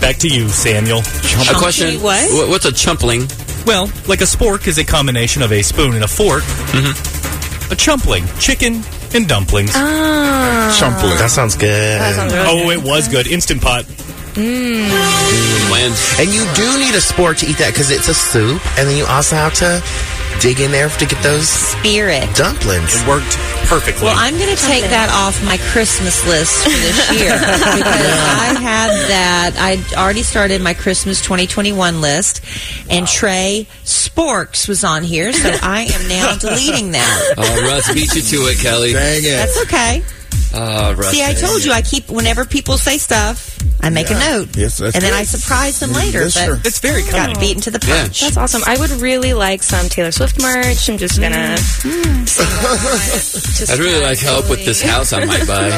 Back to you, Samuel. A question. what? What's a chumpling? Well, like a spork is a combination of a spoon and a fork. Mm-hmm. A chumpling, chicken and dumplings. Ah. Chumpling. That sounds good. That sounds really oh, good. it was good. Instant pot. Wins. And you do need a spork to eat that because it's a soup, and then you also have to dig in there to get those Spirit. dumplings. It worked perfectly. Well, I'm going to take that off my Christmas list for this year because I had that. I already started my Christmas 2021 list, and Trey Sporks was on here, so I am now deleting that. Oh, Russ beat you to it, Kelly. Dang it. That's okay. Russ. See, I told you I keep whenever people say stuff, I make a note, Yes, that's and then. I surprise them later. Yes, but sir. it's very got beaten to the Yeah. punch. That's awesome. I would really like some Taylor Swift merch. I'm just gonna. Mm. sing. I'd really like help with this house I might buy.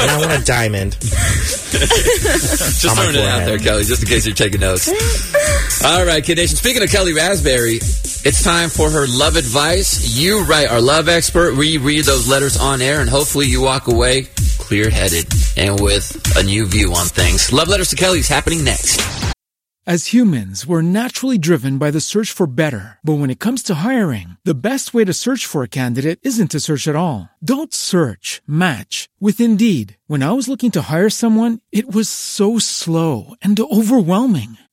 and I want a diamond. just On throwing it out there, Kelly, just in case you're taking notes. All right, Kidd Nation. Speaking of Kellie Rasberry, it's time for her love advice. You write our love expert. We read those letters on air, and hopefully you walk away clear headed and with a new view on things. Love letters to Kelly is happening next. As humans, we're naturally driven by the search for better. But when it comes to hiring, the best way to search for a candidate isn't to search at all. Don't search, match with Indeed. When I was looking to hire someone, it was so slow and overwhelming.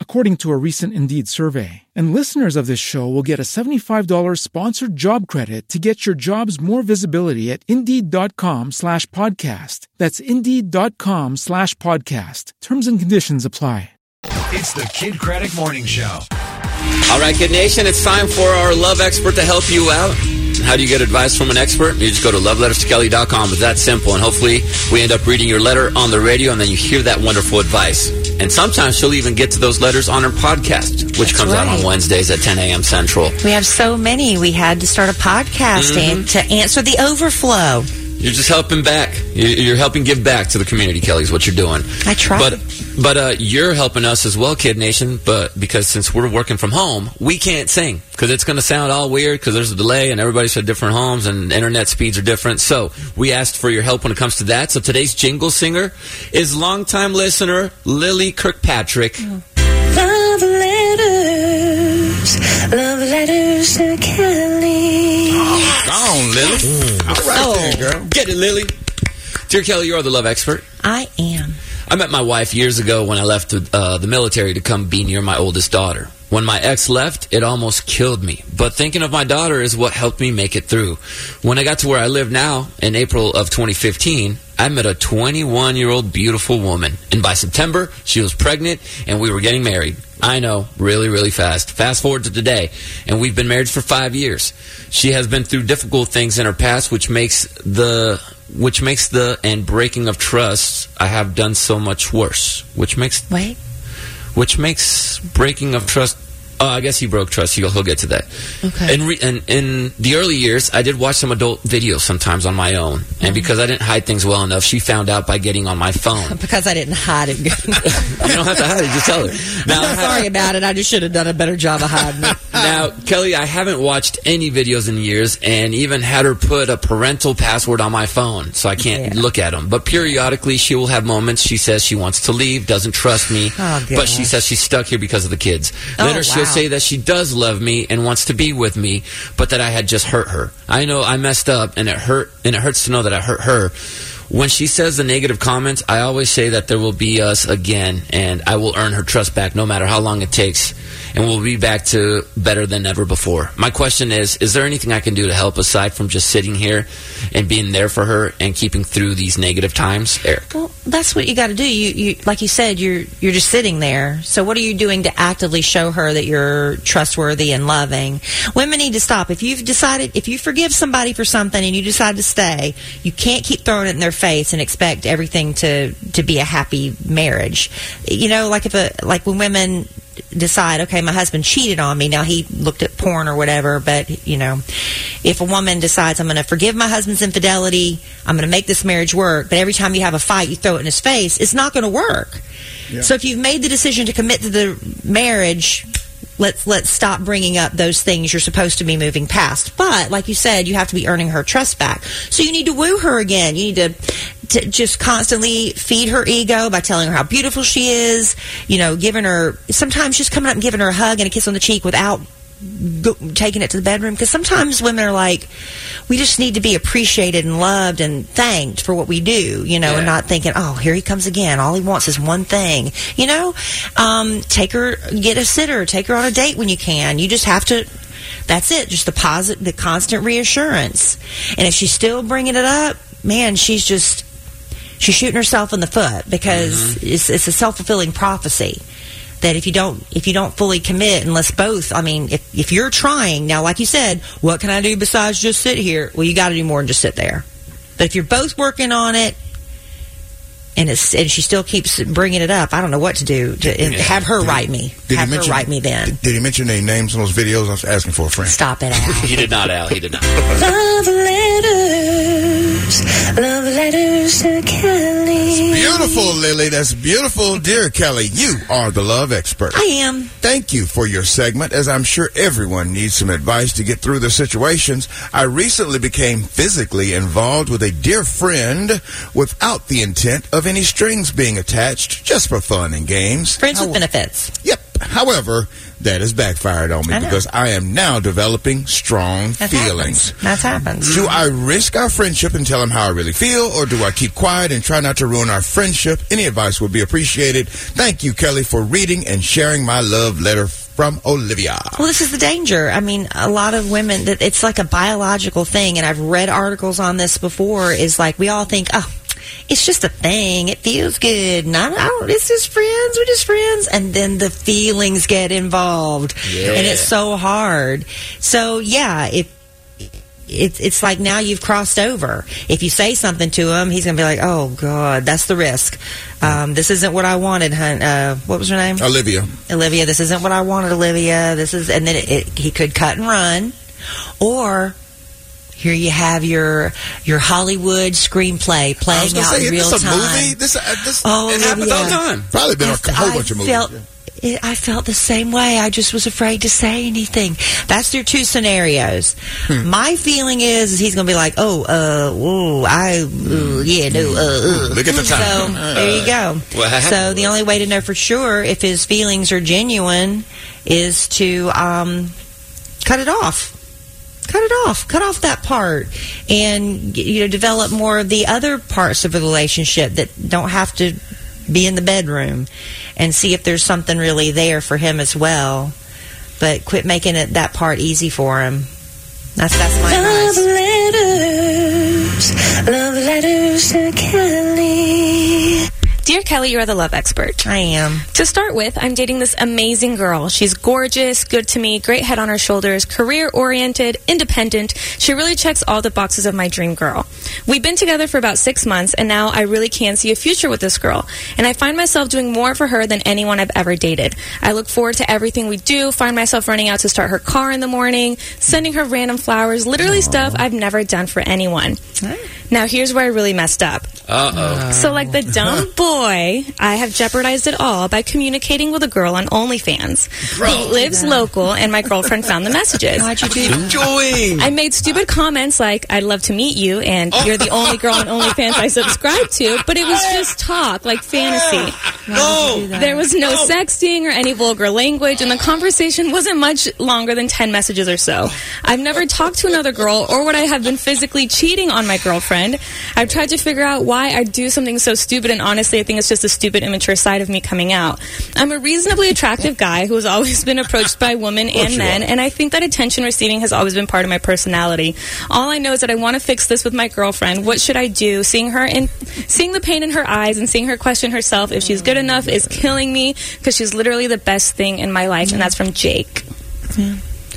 according to a recent Indeed survey. And listeners of this show will get a $75 sponsored job credit to get your jobs more visibility at Indeed.com slash podcast. That's Indeed.com slash podcast. Terms and conditions apply. It's the Kidd Kraddick Morning Show. All right, Kidd Nation, it's time for our love expert to help you out. How do you get advice from an expert? You just go to loveletterskelly.com. It's that simple. And hopefully we end up reading your letter on the radio and then you hear that wonderful advice. And sometimes she'll even get to those letters on her podcast, which That's comes out on Wednesdays at 10 a.m. Central. We have so many. We had to start a podcast Mm-hmm. to answer the overflow. You're just helping back. You- You're helping give back to the community, Kelly, is what you're doing. I try. But but uh, you're helping us as well, Kidd Nation. But because since we're working from home, we can't sing because it's going to sound all weird because there's a delay and everybody's at different homes and internet speeds are different. So we asked for your help when it comes to that. So today's jingle singer is longtime listener Lily Kirkpatrick. Love letters, love letters to Kelly. Go on, Lily. All right then, girl. Get it, Lily. Dear Kelly, you are the love expert. I am. I met my wife years ago when I left uh, the military to come be near my oldest daughter. When my ex left, it almost killed me. But thinking of my daughter is what helped me make it through. When I got to where I live now, in April of 2015, I met a 21 year old beautiful woman. And by September, she was pregnant and we were getting married. I know, really, really fast. Fast forward to today, and we've been married for five years. She has been through difficult things in her past, which makes the which makes the and breaking of trust I have done so much worse. Which makes Wait. which makes breaking of trust. Oh, I guess he broke trust. He'll, he'll get to that. Okay. In, re, in in the early years, I did watch some adult videos sometimes on my own, and because I didn't hide things well enough, she found out by getting on my phone. Because I didn't hide it. you don't have to hide it; just tell her. Now, I have- Sorry about it. I just should have done a better job of hiding it. now, Kelly, I haven't watched any videos in years and even had her put a parental password on my phone so I can't Yeah. look at them. But periodically, she will have moments. She says she wants to leave, doesn't trust me, Oh, but she says she's stuck here because of the kids. Oh, Later, she'll wow. say that she does love me and wants to be with me, but that I had just hurt her. I know I messed up and it hurt, and it hurts to know that I hurt her. When she says the negative comments, I always say that there will be us again, and I will earn her trust back no matter how long it takes, and we'll be back to better than ever before. My question is Is there anything I can do to help aside from just sitting here and being there for her and keeping through these negative times? Eric. Well, that's what you got to do. You, you, like you said, you're you're just sitting there. So, what are you doing to actively show her that you're trustworthy and loving? Women need to stop. If you've decided, if you forgive somebody for something and you decide to stay, you can't keep throwing it in their face and expect everything to to be a happy marriage. You know, like if a like when women decide, okay, my husband cheated on me. Now he looked at porn or whatever, but you know, if a woman decides I'm going to forgive my husband's infidelity, I'm going to make this marriage work, but every time you have a fight, you throw it in his face, it's not going to work. So if you've made the decision to commit to the marriage, let's let's stop bringing up those things you're supposed to be moving past. But like you said, you have to be earning her trust back. So you need to woo her again. You need to, to just constantly feed her ego by telling her how beautiful she is. You know, giving her sometimes just coming up and giving her a hug and a kiss on the cheek without go, taking it to the bedroom. Because sometimes women are like we just need to be appreciated and loved and thanked for what we do you know and not thinking oh here he comes again. All he wants is one thing. You know um, take her get a sitter take her on a date when you can. You just have to that's it. Just the posit the constant reassurance. And if she's still bringing it up man she's just she's shooting herself in the foot because mm-hmm. it's, it's a self-fulfilling prophecy that if you don't if you don't fully commit unless both i mean if, if you're trying now like you said what can i do besides just sit here? Well you got to do more than just sit there. But if you're both working on it and it's and she still keeps bringing it up. I don't know what to do. To, and have her write me. Did have he her mention? write me then. Did, did he mention any names in those videos? I was asking for a friend. Stop it, Al. He did not, Al. He did not. Love letters, love letters to Kelly. Beautiful, Lily. That's beautiful. Dear Kelly, you are the love expert. I am. Thank you for your segment, as I'm sure everyone needs some advice to get through the situations. I recently became physically involved with a dear friend without the intent of any strings being attached, just for fun and games. Friends with benefits. Yep. However, that has backfired on me I because I am now developing strong That feelings. happens. That happens. Do I risk our friendship and tell him how I really feel, or do I keep quiet and try not to ruin our friendship? Any advice would be appreciated. Thank you, Kelly, for reading and sharing my love letter from Olivia. Well, this is the danger. I mean, a lot of women that it's like a biological thing, and I've read articles on this before. Is like we all think, oh, it's just a thing. It feels good. I, I don't. It's just friends. We're just friends, and then the feelings get involved, Yeah. and it's so hard. So yeah, if it's it's like now you've crossed over. If you say something to him, he's gonna be like, "Oh God, that's the risk. Um, this isn't what I wanted." Hun. Uh, what was her name? Olivia. Olivia. This isn't what I wanted, Olivia. This is, and then it, it, he could cut and run, or here you have your your Hollywood screenplay I was playing out say, in real this a time. movie? This, uh, this Oh, it happens all the time. Probably been a I- whole I bunch of movies. felt- it- I felt the same way. I just was afraid to say anything. That's your two scenarios. Hmm. My feeling is, is he's going to be like, "Oh, uh, ooh, I, ooh, yeah, no, uh, uh." Look at the time." So time. there you go. What So the only way to know for sure if his feelings are genuine is to um, cut it off. Cut it off. Cut off that part, and you know, develop more of the other parts of the relationship that don't have to be in the bedroom, and see if there's something really there for him as well. But quit making it that part easy for him. That's that's my Love advice. letters, love letters to Kelly. Dear Kelly, you are the love expert. I am. To start with, I'm dating this amazing girl. She's gorgeous, good to me, great head on her shoulders, career oriented, independent. She really checks all the boxes of my dream girl. We've been together for about six months, and now I really can see a future with this girl. And I find myself doing more for her than anyone I've ever dated. I look forward to everything we do, find myself running out to start her car in the morning, sending her random flowers, literally stuff I've never done for anyone. Now, here's where I really messed up. Uh oh. So, like the dumb boy, I have jeopardized it all by communicating with a girl on OnlyFans who lives local, and my girlfriend found the messages. Why'd you do that? I made stupid comments like, I'd love to meet you, and oh. you're the only girl on OnlyFans I subscribe to, but it was just talk, like fantasy. No. There was no sexting or any vulgar language, and the conversation wasn't much longer than 10 messages or so. I've never talked to another girl, or would I have been physically cheating on my girlfriend. I've tried to figure out why I do something so stupid, and honestly, I think it's just a stupid, immature side of me coming out. I'm a reasonably attractive guy who has always been approached by women and men, are. and I think that attention receiving has always been part of my personality. All I know is that I want to fix this with my girlfriend. What should I do? Seeing her in, seeing the pain in her eyes and seeing her question herself if she's good enough is killing me because she's literally the best thing in my life, and that's from Jake.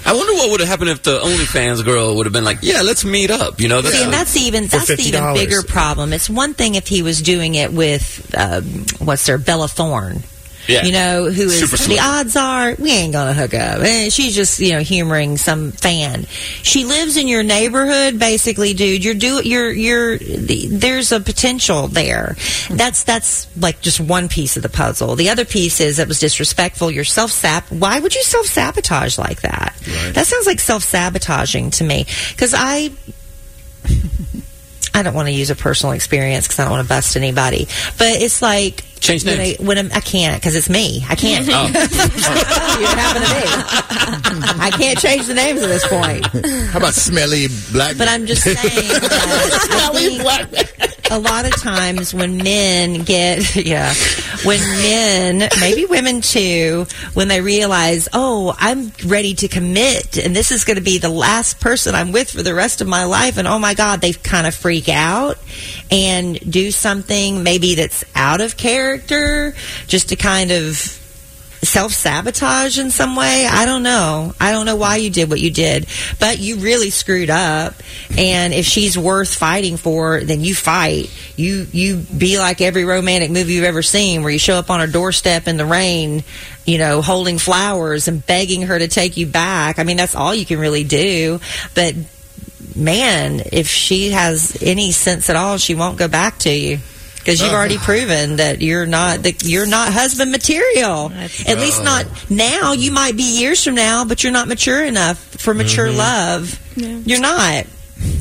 I wonder what would have happened if the OnlyFans girl would have been like, "Yeah, let's meet up." You know, See, and that's even that's the even bigger problem. It's one thing if he was doing it with um, what's her Bella Thorne. Yeah. You know, who is Super the odds are we ain't gonna hook up. And She's just you know humoring some fan. She lives in your neighborhood, basically, dude. You're do you're you're the, there's a potential there. That's that's like just one piece of the puzzle. The other piece is it was disrespectful. You're self sap. Why would you self sabotage like that? That sounds like self sabotaging to me. Because I I don't want to use a personal experience because I don't want to bust anybody. But it's like Change when names. I, when I'm, I can't because it's me. I can't. Oh. it happened to me. I can't change the names at this point. How about smelly black? But I'm just saying that I think a lot of times when men get, yeah, when men, maybe women too, when they realize, oh, I'm ready to commit and this is going to be the last person I'm with for the rest of my life, and oh my God, they kind of freak out and do something maybe that's out of character just to kind of self sabotage in some way. I don't know. I don't know why you did what you did, but you really screwed up. And if she's worth fighting for, then you fight. You you be like every romantic movie you've ever seen, where you show up on her doorstep in the rain, you know, holding flowers and begging her to take you back. I mean, that's all you can really do. But man, if she has any sense at all, she won't go back to you because you've already oh. proven that you're not that you're not husband material. At least not now. You might be years from now, but you're not mature enough for mature mm-hmm. love. You're not.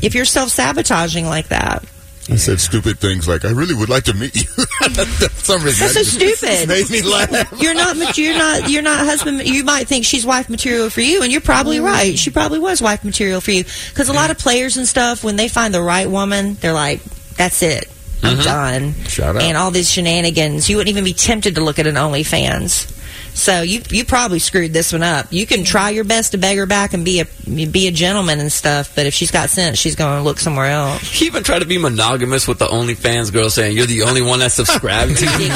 If you're self sabotaging like that. I said stupid things like, I really would like to meet you. Some reason, That's so that just stupid. Made me laugh. You're not. You're not. You're not husband. You might think she's wife material for you, and you're probably mm-hmm. right. She probably was wife material for you. Because a lot of players and stuff, when they find the right woman, they're like, "That's it. I'm Mhm. done." Shout out. And all these shenanigans, you wouldn't even be tempted to look at an OnlyFans. So you you probably screwed this one up. You can try your best to beg her back and be a be a gentleman and stuff, but if she's got sense, she's going to look somewhere else. You even try to be monogamous with the OnlyFans girl saying you're the only one that's subscribed to you.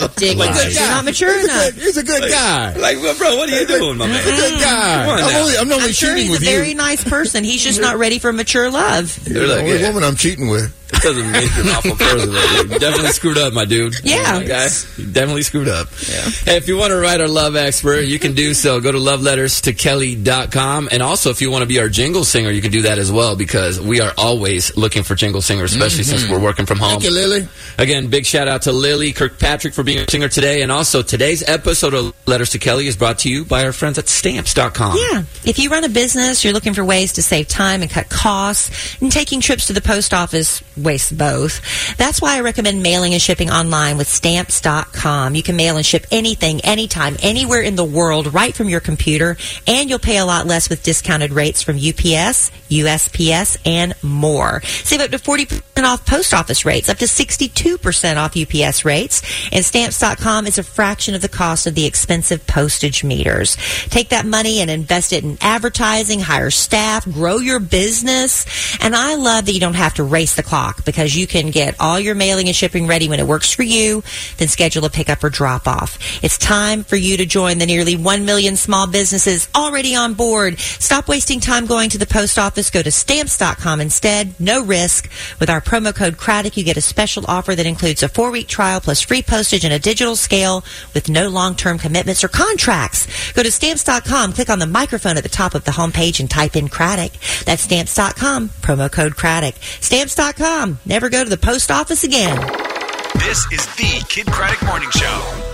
Ridiculous. You're not mature enough. He's a good guy. Like, well, bro, what are you doing, my man? He's a good guy. On I'm now. only, I'm only I'm sure cheating he's with a you. very nice person. He's just not ready for mature love. You're the like, only yeah. woman I'm cheating with. Doesn't make you an awful person. You definitely screwed up, my dude. Yeah. My guy. You definitely screwed up. Hey, if you want to write our love expert, you can do so. Go to loveletterstokelly.com. And also, if you want to be our jingle singer, you can do that as well because we are always looking for jingle singers, especially mm-hmm. since we're working from home. Thank you, Lily. Again, big shout out to Lily Kirkpatrick for being a singer today. And also, today's episode of Letters to Kelly is brought to you by our friends at stamps.com. Yeah. If you run a business, you're looking for ways to save time and cut costs, and taking trips to the post office both. That's why I recommend mailing and shipping online with stamps.com. You can mail and ship anything, anytime, anywhere in the world right from your computer, and you'll pay a lot less with discounted rates from UPS, USPS, and more. Save up to 40% off post office rates, up to 62% off UPS rates, and stamps.com is a fraction of the cost of the expensive postage meters. Take that money and invest it in advertising, hire staff, grow your business. And I love that you don't have to race the clock because you can get all your mailing and shipping ready when it works for you, then schedule a pickup or drop off. It's time for you to join the nearly 1 million small businesses already on board. Stop wasting time going to the post office. Go to stamps.com instead. No risk. With our promo code KRADDICK, you get a special offer that includes a four week trial plus free postage and a digital scale with no long term commitments or contracts. Go to stamps.com, click on the microphone at the top of the homepage and type in Kraddick. That's stamps.com, promo code Kraddick. Stamps.com. Never go to the post office again. This is the Kidd Kraddick Morning Show.